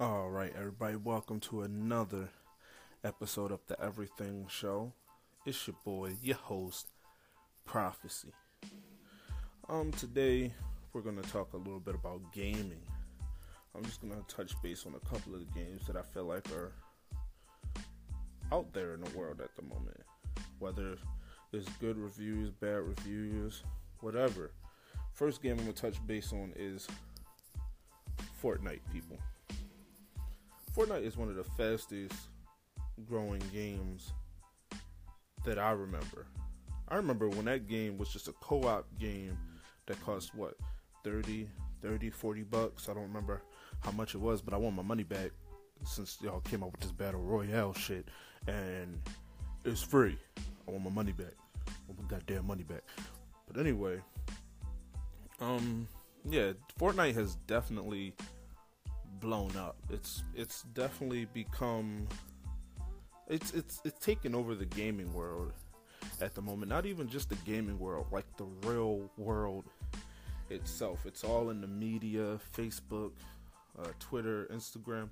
All right, everybody, welcome to another episode of the Everything Show. It's your boy, your host, Prophecy. Um, today we're gonna talk a little bit about gaming. I'm just gonna touch base on a couple of the games that I feel like are out there in the world at the moment. Whether there's good reviews, bad reviews, whatever. First game I'm gonna touch base on is Fortnite, people. Fortnite is one of the fastest growing games that I remember. I remember when that game was just a co-op game that cost what 30, 30, 40 bucks. I don't remember how much it was, but I want my money back since y'all came up with this battle royale shit and it's free. I want my money back. I want my goddamn money back. But anyway, um yeah, Fortnite has definitely blown up. It's it's definitely become it's it's it's taken over the gaming world at the moment. Not even just the gaming world, like the real world itself. It's all in the media, Facebook, uh, Twitter, Instagram,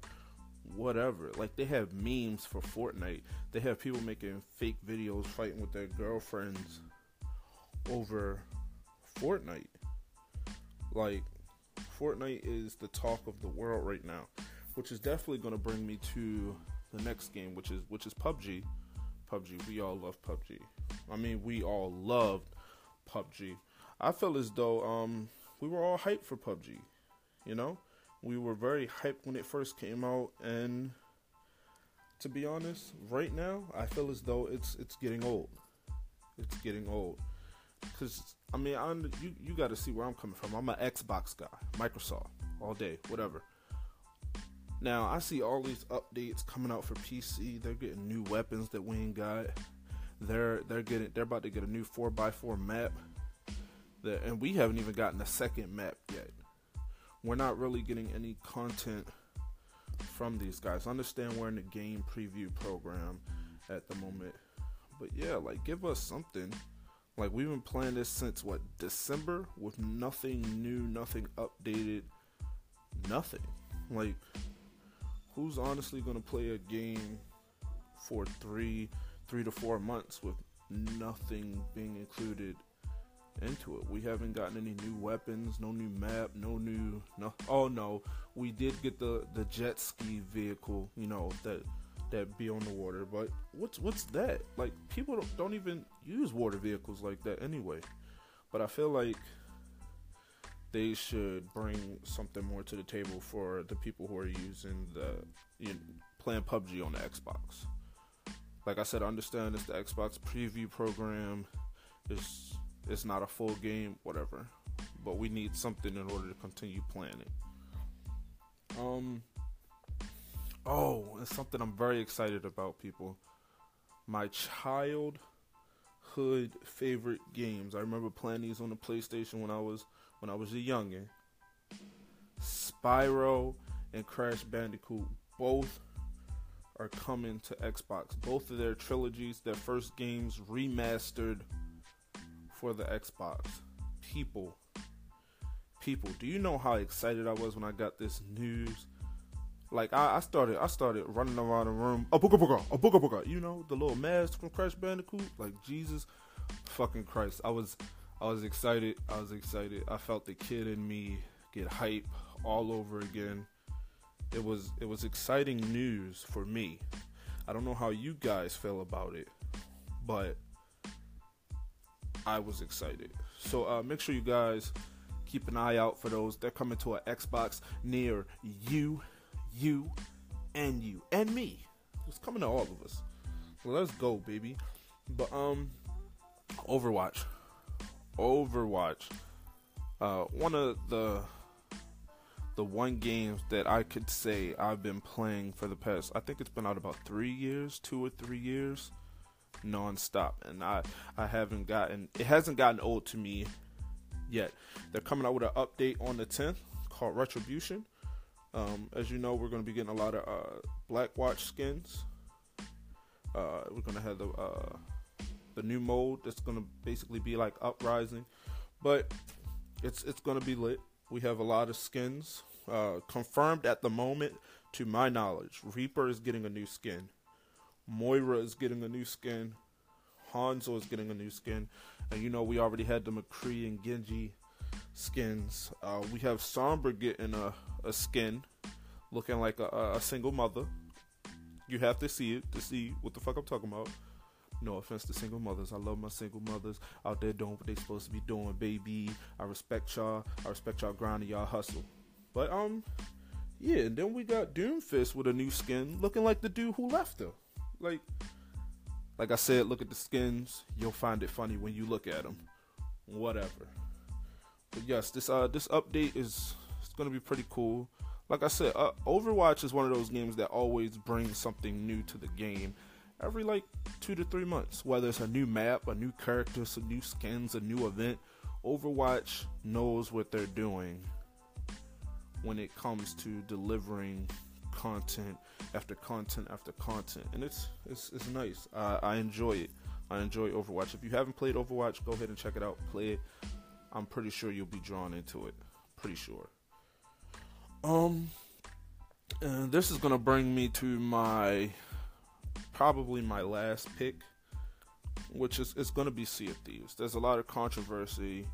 whatever. Like they have memes for Fortnite. They have people making fake videos fighting with their girlfriends over Fortnite. Like Fortnite is the talk of the world right now, which is definitely going to bring me to the next game, which is which is PUBG. PUBG, we all love PUBG. I mean, we all loved PUBG. I feel as though um, we were all hyped for PUBG. You know, we were very hyped when it first came out, and to be honest, right now I feel as though it's it's getting old. It's getting old because I mean, I, you you got to see where I'm coming from. I'm an Xbox guy, Microsoft all day, whatever. Now I see all these updates coming out for PC. They're getting new weapons that we ain't got. They're they're getting they're about to get a new four x four map. That and we haven't even gotten a second map yet. We're not really getting any content from these guys. I understand we're in the game preview program at the moment, but yeah, like give us something like we've been playing this since what December with nothing new, nothing updated, nothing. Like who's honestly gonna play a game for three, three to four months with nothing being included into it? We haven't gotten any new weapons, no new map, no new no. Oh no, we did get the the jet ski vehicle. You know that that be on the water. But what's what's that? Like people don't, don't even use water vehicles like that anyway. But I feel like they should bring something more to the table for the people who are using the you know, playing PUBG on the Xbox. Like I said, I understand it's the Xbox preview program. It's it's not a full game, whatever. But we need something in order to continue playing it. Um, Oh, it's something I'm very excited about, people. My childhood favorite games. I remember playing these on the PlayStation when I was when I was a youngin. Spyro and Crash Bandicoot both are coming to Xbox. Both of their trilogies, their first games remastered for the Xbox. People, people, do you know how excited I was when I got this news? Like I, I, started, I started running around the room. A booga booga, a booga booga. You know the little mask from Crash Bandicoot. Like Jesus, fucking Christ! I was, I was excited. I was excited. I felt the kid in me get hype all over again. It was, it was exciting news for me. I don't know how you guys feel about it, but I was excited. So uh, make sure you guys keep an eye out for those. They're coming to an Xbox near you you, and you, and me. It's coming to all of us. So let's go, baby. But um, Overwatch, Overwatch. Uh, one of the the one games that I could say I've been playing for the past. I think it's been out about three years, two or three years, nonstop, and I I haven't gotten it hasn't gotten old to me yet. They're coming out with an update on the 10th called Retribution. Um, as you know, we're going to be getting a lot of uh, Black Watch skins. Uh, we're going to have the uh, the new mode that's going to basically be like Uprising, but it's it's going to be lit. We have a lot of skins. Uh, confirmed at the moment, to my knowledge, Reaper is getting a new skin. Moira is getting a new skin. Hanzo is getting a new skin. And you know, we already had the McCree and Genji skins. Uh, we have Sombra getting a, a skin looking like a, a single mother. You have to see it to see what the fuck I'm talking about. No offense to single mothers. I love my single mothers out there doing what they supposed to be doing, baby. I respect y'all. I respect y'all grind grinding, y'all hustle. But um, yeah. And then we got Doomfist with a new skin, looking like the dude who left her. Like, like I said, look at the skins. You'll find it funny when you look at them. Whatever. But yes, this uh this update is it's gonna be pretty cool. Like I said, uh, Overwatch is one of those games that always brings something new to the game every like two to three months. Whether it's a new map, a new character, some new skins, a new event, Overwatch knows what they're doing when it comes to delivering content after content after content, and it's it's it's nice. Uh, I enjoy it. I enjoy Overwatch. If you haven't played Overwatch, go ahead and check it out. Play it. I'm pretty sure you'll be drawn into it. Pretty sure. Um, and this is gonna bring me to my probably my last pick, which is it's gonna be Sea of Thieves. There's a lot of controversy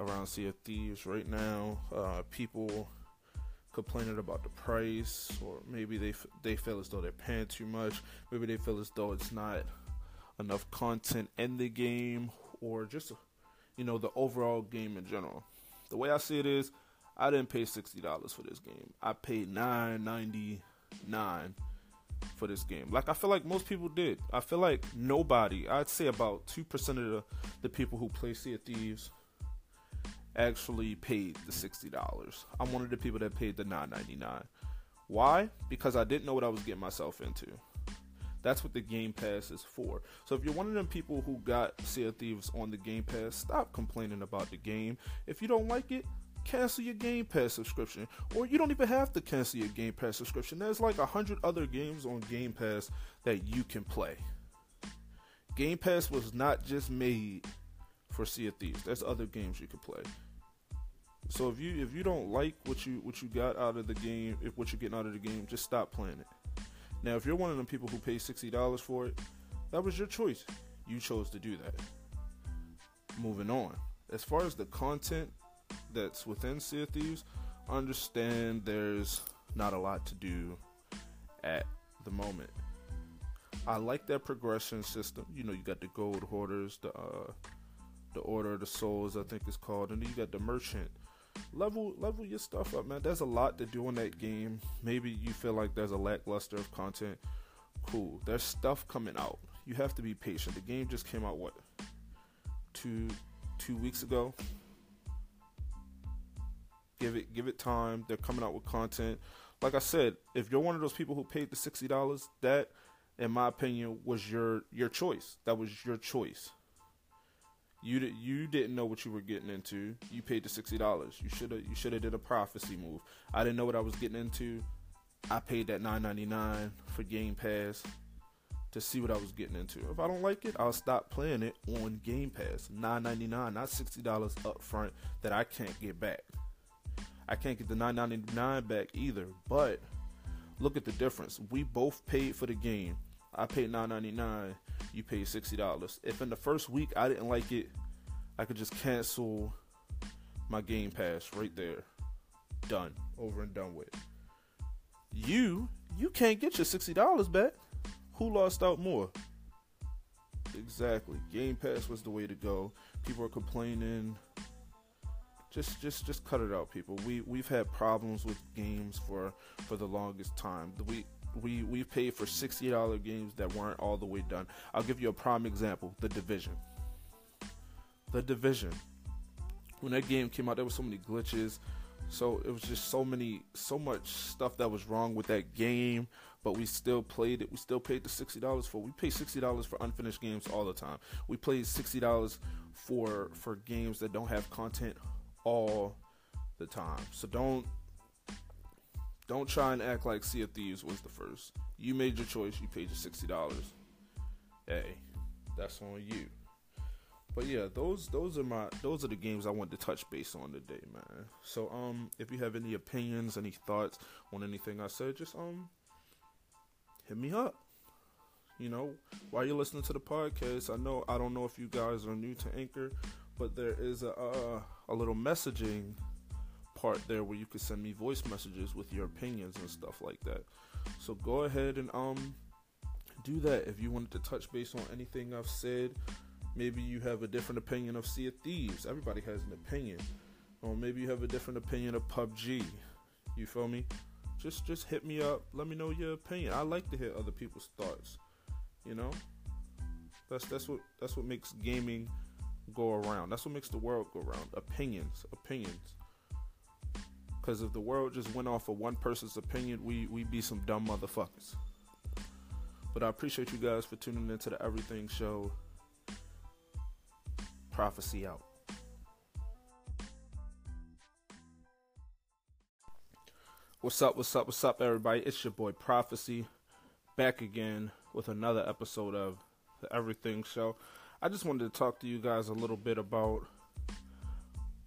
around Sea of Thieves right now. Uh, people complaining about the price, or maybe they they feel as though they're paying too much. Maybe they feel as though it's not enough content in the game, or just you know the overall game in general. The way I see it is, I didn't pay sixty dollars for this game. I paid nine ninety nine for this game. Like I feel like most people did. I feel like nobody. I'd say about two percent of the, the people who play Sea of Thieves actually paid the sixty dollars. I'm one of the people that paid the nine ninety nine. Why? Because I didn't know what I was getting myself into. That's what the Game Pass is for. So if you're one of them people who got Sea of Thieves on the Game Pass, stop complaining about the game. If you don't like it, cancel your Game Pass subscription. Or you don't even have to cancel your Game Pass subscription. There's like a hundred other games on Game Pass that you can play. Game Pass was not just made for Sea of Thieves. There's other games you can play. So if you if you don't like what you what you got out of the game, if what you're getting out of the game, just stop playing it. Now, if you're one of them people who pay sixty dollars for it, that was your choice. You chose to do that. Moving on. As far as the content that's within Sea of Thieves, understand there's not a lot to do at the moment. I like that progression system. You know, you got the gold hoarders, the uh, the order of the souls, I think it's called, and then you got the merchant. Level level your stuff up, man. There's a lot to do in that game. Maybe you feel like there's a lackluster of content. Cool. There's stuff coming out. You have to be patient. The game just came out what two two weeks ago. Give it give it time. They're coming out with content. Like I said, if you're one of those people who paid the sixty dollars, that, in my opinion, was your your choice. That was your choice. You you didn't know what you were getting into. You paid the sixty dollars. You should have you should have did a prophecy move. I didn't know what I was getting into. I paid that nine ninety nine for Game Pass to see what I was getting into. If I don't like it, I'll stop playing it on Game Pass. Nine ninety nine, not sixty dollars up front that I can't get back. I can't get the 9.99 back either. But look at the difference. We both paid for the game. I paid 9.99. You paid sixty dollars. If in the first week I didn't like it, I could just cancel my Game Pass right there. Done. Over and done with. You you can't get your sixty dollars back. Who lost out more? Exactly. Game Pass was the way to go. People are complaining just just just cut it out people we we've had problems with games for for the longest time we we we paid for $60 games that weren't all the way done. I'll give you a prime example the division. The division. When that game came out there were so many glitches. So it was just so many so much stuff that was wrong with that game but we still played it. We still paid the $60 for we pay $60 for unfinished games all the time. We played $60 for for games that don't have content all the time. So don't don't try and act like Sea of Thieves was the first. You made your choice. You paid your sixty dollars. Hey, that's on you. but yeah, those those are my those are the games I want to touch base on today, man. So um, if you have any opinions, any thoughts on anything I said, just um, hit me up. You know, while you're listening to the podcast, I know I don't know if you guys are new to Anchor, but there is a uh, a little messaging part there where you can send me voice messages with your opinions and stuff like that. So go ahead and um do that if you wanted to touch base on anything I've said. Maybe you have a different opinion of Sea of Thieves. Everybody has an opinion. Or maybe you have a different opinion of PUBG. You feel me? Just just hit me up. Let me know your opinion. I like to hear other people's thoughts. You know? That's that's what that's what makes gaming go around. That's what makes the world go around. Opinions, opinions. Because if the world just went off of one person's opinion, we we be some dumb motherfuckers. But I appreciate you guys for tuning into the Everything Show. Prophecy out. What's up, what's up, what's up, everybody? It's your boy Prophecy back again with another episode of the Everything Show. I just wanted to talk to you guys a little bit about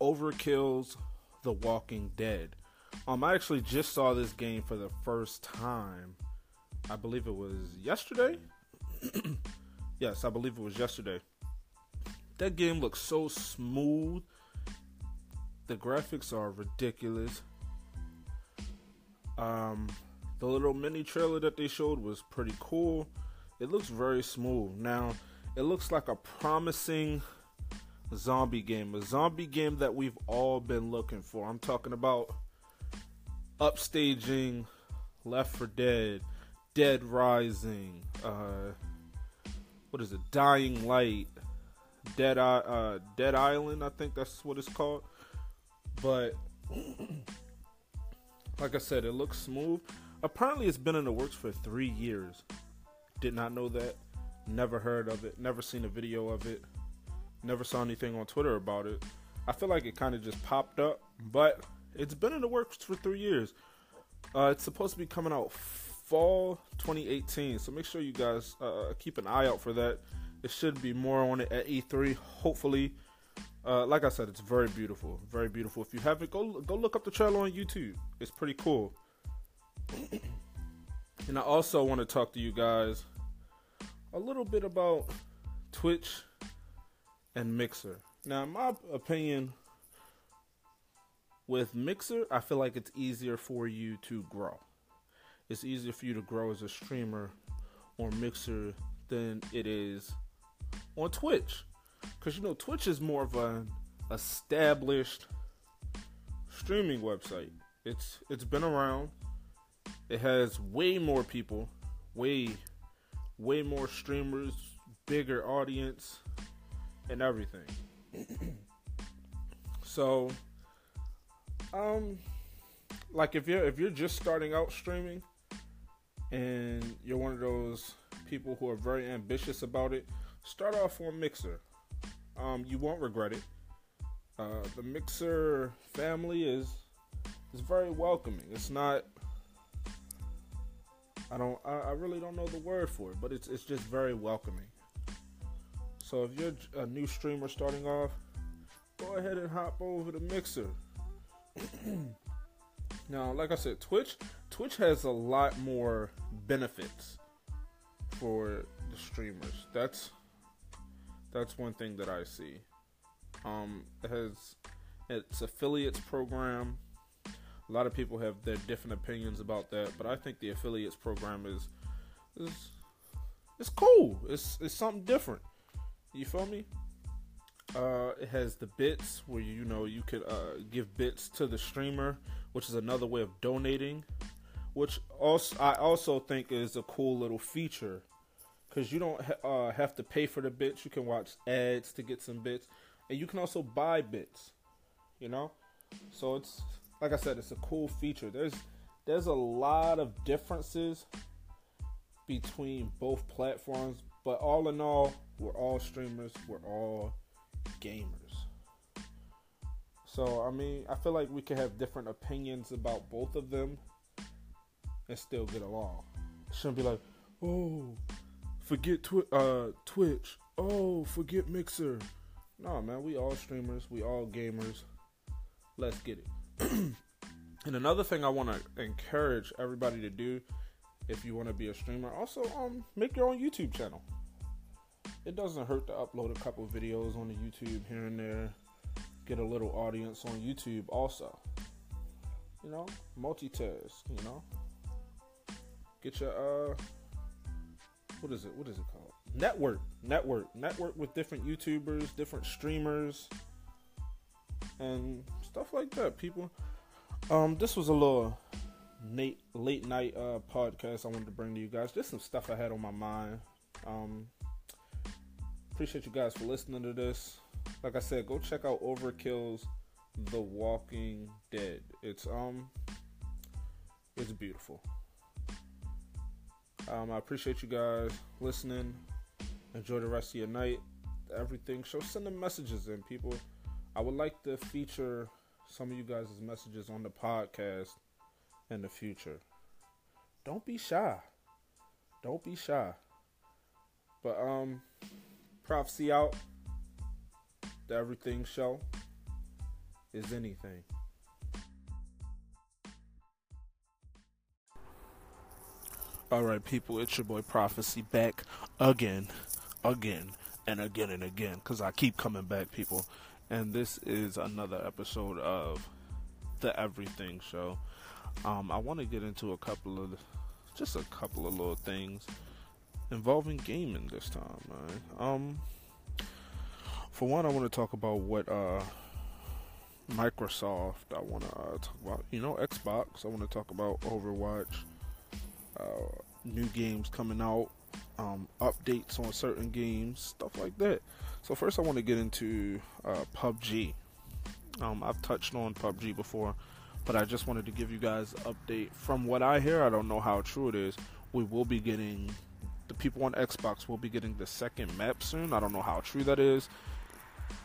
Overkill's The Walking Dead. Um, I actually just saw this game for the first time. I believe it was yesterday. yes, I believe it was yesterday. That game looks so smooth. The graphics are ridiculous. Um, the little mini trailer that they showed was pretty cool. It looks very smooth. Now, it looks like a promising zombie game, a zombie game that we've all been looking for. I'm talking about upstaging Left 4 Dead, Dead Rising, uh, what is it, Dying Light, Dead uh, Dead Island, I think that's what it's called. But like I said, it looks smooth. Apparently, it's been in the works for three years. Did not know that. Never heard of it. Never seen a video of it. Never saw anything on Twitter about it. I feel like it kind of just popped up, but it's been in the works for three years. Uh, it's supposed to be coming out fall 2018, so make sure you guys uh, keep an eye out for that. It should be more on it at E3. Hopefully, uh, like I said, it's very beautiful, very beautiful. If you haven't, go go look up the trailer on YouTube. It's pretty cool. and I also want to talk to you guys a little bit about Twitch and Mixer. Now, in my opinion, with Mixer, I feel like it's easier for you to grow. It's easier for you to grow as a streamer on Mixer than it is on Twitch. Because, you know, Twitch is more of an established streaming website. It's it's been around. It has way more people, way way more streamers, bigger audience, and everything. so, um, like if you're if you're just starting out streaming, and you're one of those people who are very ambitious about it, start off on Mixer. Um, you won't regret it. Uh, the Mixer family is is very welcoming. It's not I don't. I, I really don't know the word for it, but it's it's just very welcoming. So if you're a new streamer starting off, go ahead and hop over to Mixer. now, like I said, Twitch Twitch has a lot more benefits for the streamers. That's that's one thing that I see. Um, it has its affiliates program a lot of people have their different opinions about that, but I think the affiliates program is is it's cool. It's it's something different. You feel me? Uh, it has the bits where you know you could uh, give bits to the streamer, which is another way of donating. Which also I also think is a cool little feature because you don't ha- uh, have to pay for the bits. You can watch ads to get some bits, and you can also buy bits. You know, so it's like I said, it's a cool feature. There's there's a lot of differences between both platforms, but all in all, we're all streamers, we're all gamers. So I mean, I feel like we could have different opinions about both of them and still get along. Shouldn't be like, oh, forget twi- uh, Twitch. Oh, forget Mixer. No, man, we all streamers, we all gamers. Let's get it. and another thing I want to encourage everybody to do if you want to be a streamer, also um make your own YouTube channel. It doesn't hurt to upload a couple videos on the YouTube here and there. Get a little audience on YouTube also. You know, multitask, you know. Get your uh what is it? What is it called? Network. Network. Network with different YouTubers, different streamers, and stuff like that, people. Um, this was a little late late night uh podcast I wanted to bring to you guys. Just some stuff I had on my mind. Um appreciate you guys for listening to this. Like I said, go check out Overkill's The Walking Dead. It's um it's beautiful. Um, I appreciate you guys listening. Enjoy the rest of your night. Everything. So send the messages in, people. I would like to feature some of you guys' messages on the podcast in the future. Don't be shy. Don't be shy. But um prophecy out. The everything show is anything. All right, people, it's your boy Prophecy back again, again, and again and again because I keep coming back, people. And this is another episode of the Everything Show. Um, I want to get into a couple of, just a couple of little things involving gaming this time, man. Um, for one, I want to talk about what uh, Microsoft. I want to uh, talk about, you know, Xbox. I want to talk about Overwatch uh, new games coming out, um, updates on certain games, stuff like that. So first, I want to get into uh, PUBG. Um, I've touched on PUBG before, but I just wanted to give you guys an update. From what I hear, I don't know how true it is. We will be getting the people on Xbox will be getting the second map soon. I don't know how true that is.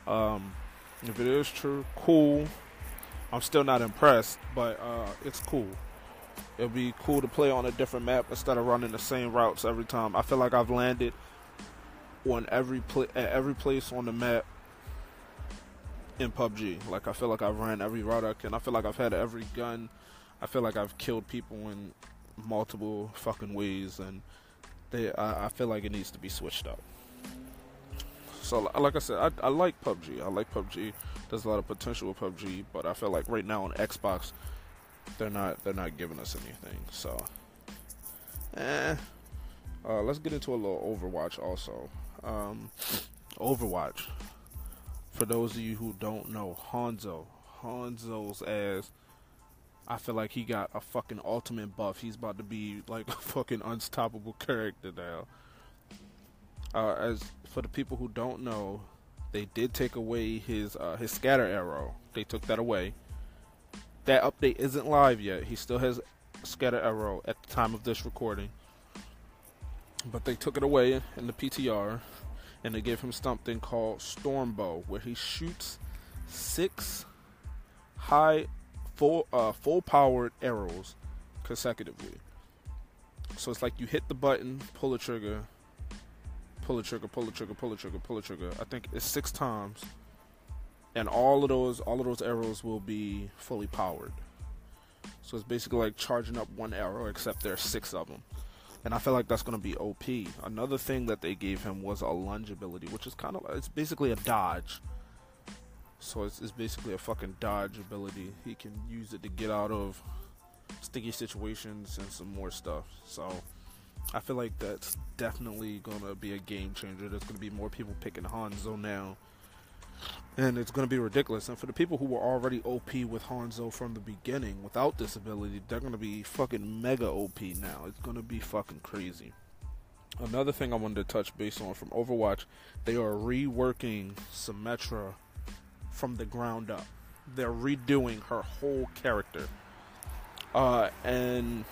Um, if it is true, cool. I'm still not impressed, but uh, it's cool. It'll be cool to play on a different map instead of running the same routes every time. I feel like I've landed on every at every place on the map in PUBG. Like I feel like I've ran every route I can. I feel like I've had every gun. I feel like I've killed people in multiple fucking ways, and they. I, I feel like it needs to be switched up. So, like I said, I, I like PUBG. I like PUBG. There's a lot of potential with PUBG, but I feel like right now on Xbox, they're not they're not giving us anything. So, eh. Uh, let's get into a little Overwatch also. Um, Overwatch. For those of you who don't know, Hanzo, Hanzo's ass. I feel like he got a fucking ultimate buff. He's about to be like a fucking unstoppable character now. Uh, as for the people who don't know, they did take away his uh, his scatter arrow. They took that away that update isn't live yet. He still has scatter arrow at the time of this recording. But they took it away in the PTR and they gave him something called Stormbow, where he shoots six high full uh, full powered arrows consecutively. So it's like you hit the button, pull the trigger, pull the trigger, pull the trigger, pull the trigger, pull the trigger. I think it's six times and all of those all of those arrows will be fully powered. So it's basically like charging up one arrow, except there's six of them. And I feel like that's going to be OP. Another thing that they gave him was a lunge ability, which is kind of it's basically a dodge. So it's, it's basically a fucking dodge ability. He can use it to get out of sticky situations and some more stuff. So I feel like that's definitely gonna be a game changer. There's gonna be more people picking Hanzo now and it's going to be ridiculous. And for the people who were already OP with Hanzo from the beginning without this ability, they're going to be fucking mega OP now. It's going to be fucking crazy. Another thing I wanted to touch base on from Overwatch, they are reworking Symmetra from the ground up. They're redoing her whole character. Uh, and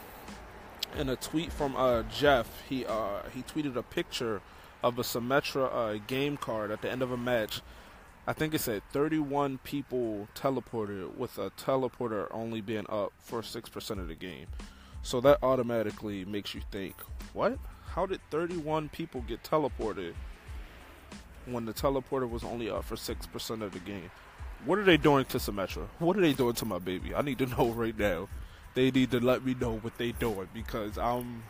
in a tweet from uh, Jeff, he uh, he tweeted a picture of a Symmetra uh, game card at the end of a match I think it said 31 people teleported with a teleporter only being up for 6% of the game. So that automatically makes you think, what? How did 31 people get teleported when the teleporter was only up for six percent of the game. What are they doing to Symmetra? What are they doing to my baby? I need to know right now. They need to let me know what they doing because I'm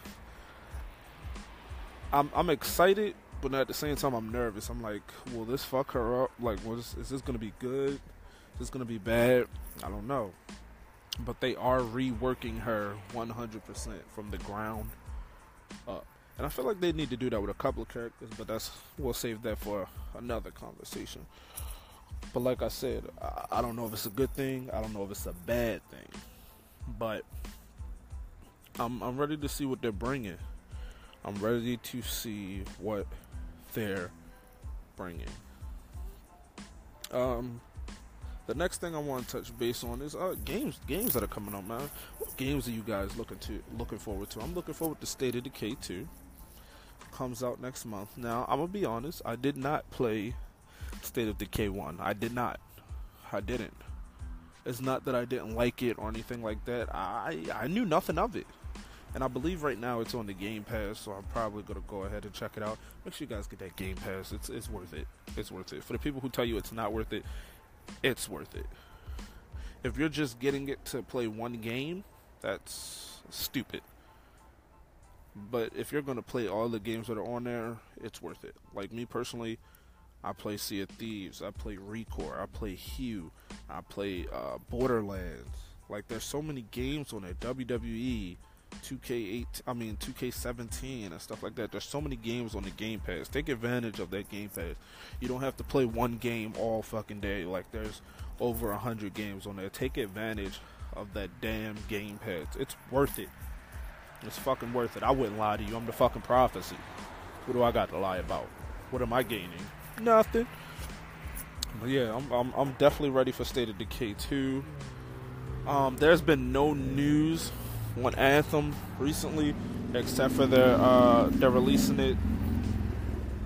I'm I'm excited, but at the same time I'm nervous. I'm like, will this fuck her up? Like, was is this gonna be good? Is this gonna be bad? I don't know. But they are reworking her 100% from the ground up. And I feel like they need to do that with a couple of characters, but that's we'll save that for another conversation. But like I said, I, I don't know if it's a good thing. I don't know if it's a bad thing. But I'm I'm ready to see what they're bringing. I'm ready to see what they're bringing. Um, the next thing I want to touch base on is uh games games that are coming out, man. What games are you guys looking to looking forward to? I'm looking forward to State of Decay 2. Comes out next month. Now I'm gonna be honest, I did not play State of Decay 1. I did not. I didn't. It's not that I didn't like it or anything like that. I I knew nothing of it. And I believe right now it's on the Game Pass, so I'm probably gonna go ahead and check it out. Make sure you guys get that Game Pass. It's it's worth it. It's worth it. For the people who tell you it's not worth it, it's worth it. If you're just getting it to play one game, that's stupid. But if you're gonna play all the games that are on there, it's worth it. Like me personally, I play Sea of Thieves, I play Recore, I play Hue, I play uh, Borderlands. Like there's so many games on there. WWE, 2K8, I mean 2K17 and stuff like that. There's so many games on the Game Pass. Take advantage of that Game Pass. You don't have to play one game all fucking day. Like there's over a hundred games on there. Take advantage of that damn Game Pass. It's worth it. It's fucking worth it. I wouldn't lie to you. I'm the fucking prophecy. What do I got to lie about? What am I gaining? Nothing. But yeah, I'm, I'm, I'm definitely ready for State of Decay 2. Um, there's been no news on Anthem recently, except for their uh, they're releasing it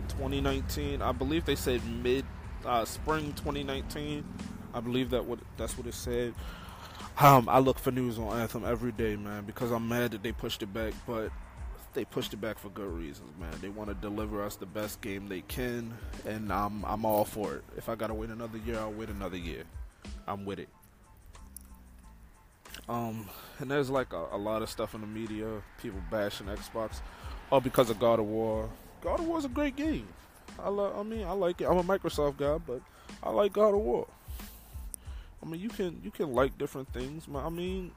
2019. I believe they said mid uh, spring 2019. I believe that what that's what it said. Um, I look for news on Anthem every day, man, because I'm mad that they pushed it back, but they pushed it back for good reasons, man. They want to deliver us the best game they can, and I'm I'm all for it. If I gotta wait another year, I'll wait another year. I'm with it. Um, and there's like a, a lot of stuff in the media, people bashing Xbox, all because of God of War. God of War is a great game. I love. I mean, I like it. I'm a Microsoft guy, but I like God of War. I mean, you can you can like different things. I mean,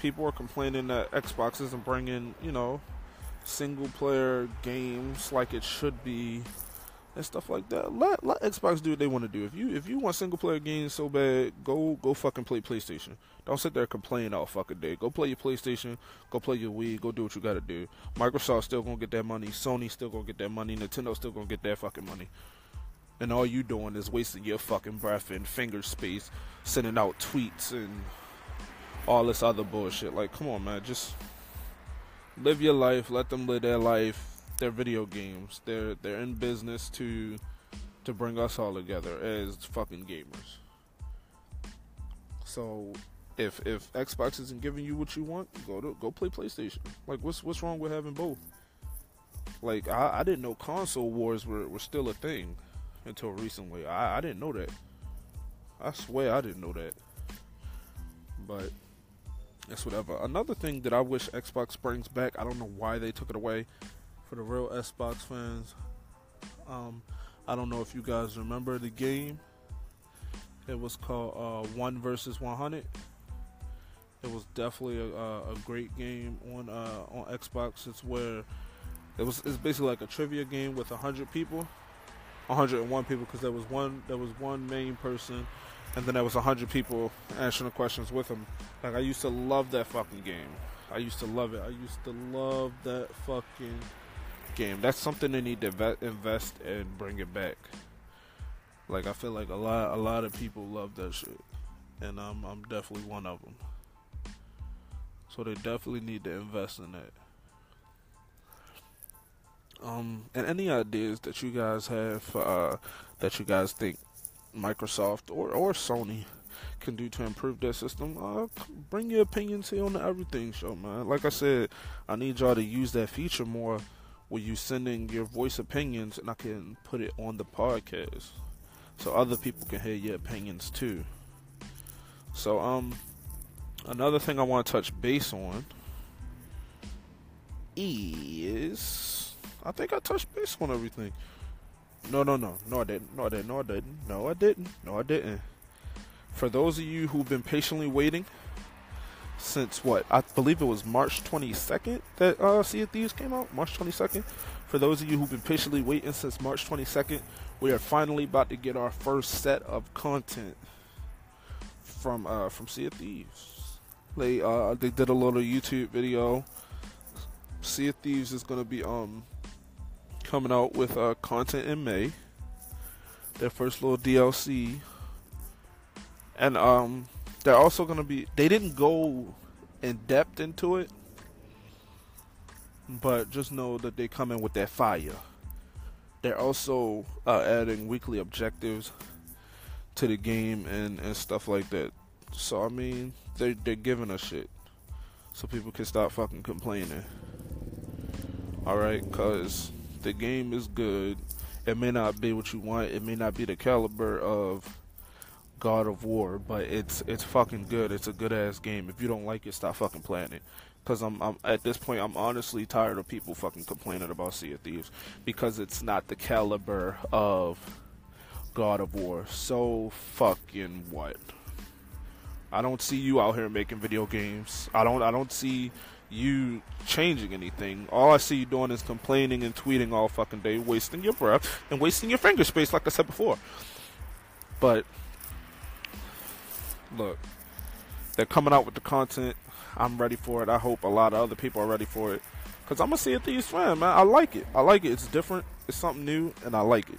people are complaining that Xbox isn't bringing you know single player games like it should be and stuff like that. Let let Xbox do what they want to do. If you if you want single player games so bad, go go fucking play PlayStation. Don't sit there complaining all fucking day. Go play your PlayStation. Go play your Wii. Go do what you got to do. Microsoft still gonna get that money. Sony still gonna get that money. Nintendo still gonna get that fucking money and all you doing is wasting your fucking breath and finger space sending out tweets and all this other bullshit. Like, come on, man, just live your life. Let them live their life. They're video games. They're they're in business to to bring us all together as fucking gamers. So, if if Xbox isn't giving you what you want, go to go play PlayStation. Like, what's what's wrong with having both? Like, I, I didn't know console wars were, were still a thing until recently. I, I didn't know that. I swear I didn't know that. But it's whatever. Another thing that I wish Xbox brings back, I don't know why they took it away for the real Xbox fans. Um, I don't know if you guys remember the game. It was called uh, One versus 100. It was definitely a, a great game on uh, on Xbox. It's where it was. It's basically like a trivia game with hundred people 101 people because there was one there was one main person and then there was 100 people answering the questions with him. Like i used to love that fucking game. I used to love it. I used to love that fucking game. That's something they need to invest and bring it back. Like i feel like a lot a lot of people love that shit and i'm i'm definitely one of them so they definitely need to invest in that um, and any ideas that you guys have uh, that you guys think Microsoft or, or Sony can do to improve their system, uh, bring your opinions here on the Everything Show, man. Like I said, I need y'all to use that feature more where you send in your voice opinions and I can put it on the podcast so other people can hear your opinions too. So um another thing I want to touch base on is I think I touched base on everything. No, no, no, no, I didn't. No, I didn't. No, I didn't. No, I didn't. No, I didn't. For those of you who've been patiently waiting since what I believe it was March 22nd that uh, Sea of Thieves came out. March 22nd. For those of you who've been patiently waiting since March 22nd, we are finally about to get our first set of content from uh, from Sea of Thieves. They uh, they did a little YouTube video. Sea of Thieves is gonna be um coming out with uh, content in May. Their first little DLC, and um they're also gonna be. They didn't go in depth into it, but just know that they come in with that fire. They're also uh, adding weekly objectives to the game and, and stuff like that. So I mean, they they're giving us shit, so people can stop fucking complaining. All right, cause the game is good. It may not be what you want. It may not be the caliber of God of War, but it's it's fucking good. It's a good ass game. If you don't like it, stop fucking playing it. Cause I'm, I'm at this point, I'm honestly tired of people fucking complaining about Sea of Thieves because it's not the caliber of God of War. So fucking what? I don't see you out here making video games. I don't I don't see you changing anything. All I see you doing is complaining and tweeting all fucking day, wasting your breath and wasting your finger space like I said before. But look, they're coming out with the content. I'm ready for it. I hope a lot of other people are ready for it. Cause I'm a Sea of Thieves fan, man. I like it. I like it. It's different. It's something new, and I like it.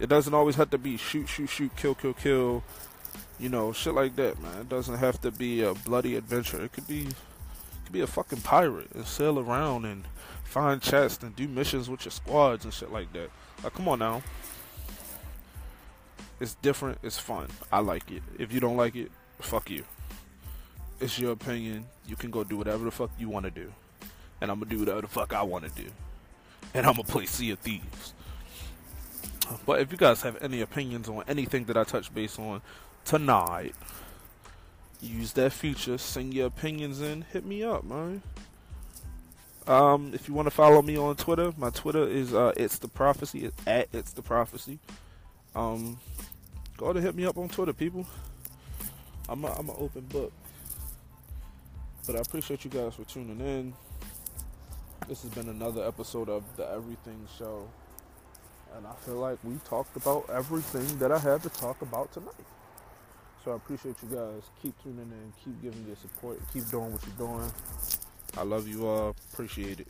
It doesn't always have to be shoot, shoot, shoot, kill, kill, kill. You know, shit like that, man. It doesn't have to be a bloody adventure. It could be, it could be a fucking pirate and sail around and find chests and do missions with your squads and shit like that. Like, come on now. It's different. It's fun. I like it. If you don't like it, fuck you. It's your opinion. You can go do whatever the fuck you want to do and I'm gonna do whatever the fuck I want to do, and I'm gonna play Sea of Thieves. But if you guys have any opinions on anything that I touch base on tonight, use that feature, send your opinions in, hit me up, man. Um, if you want to follow me on Twitter, my Twitter is uh, it's the prophecy it's at it's the prophecy. Um, go ahead and hit me up on Twitter, people. I'm a, I'm an open book. But I appreciate you guys for tuning in. This has been another episode of the Everything Show. And I feel like we talked about everything that I had to talk about tonight. So I appreciate you guys. Keep tuning in, keep giving your support, keep doing what you're doing. I love you all. Appreciate it.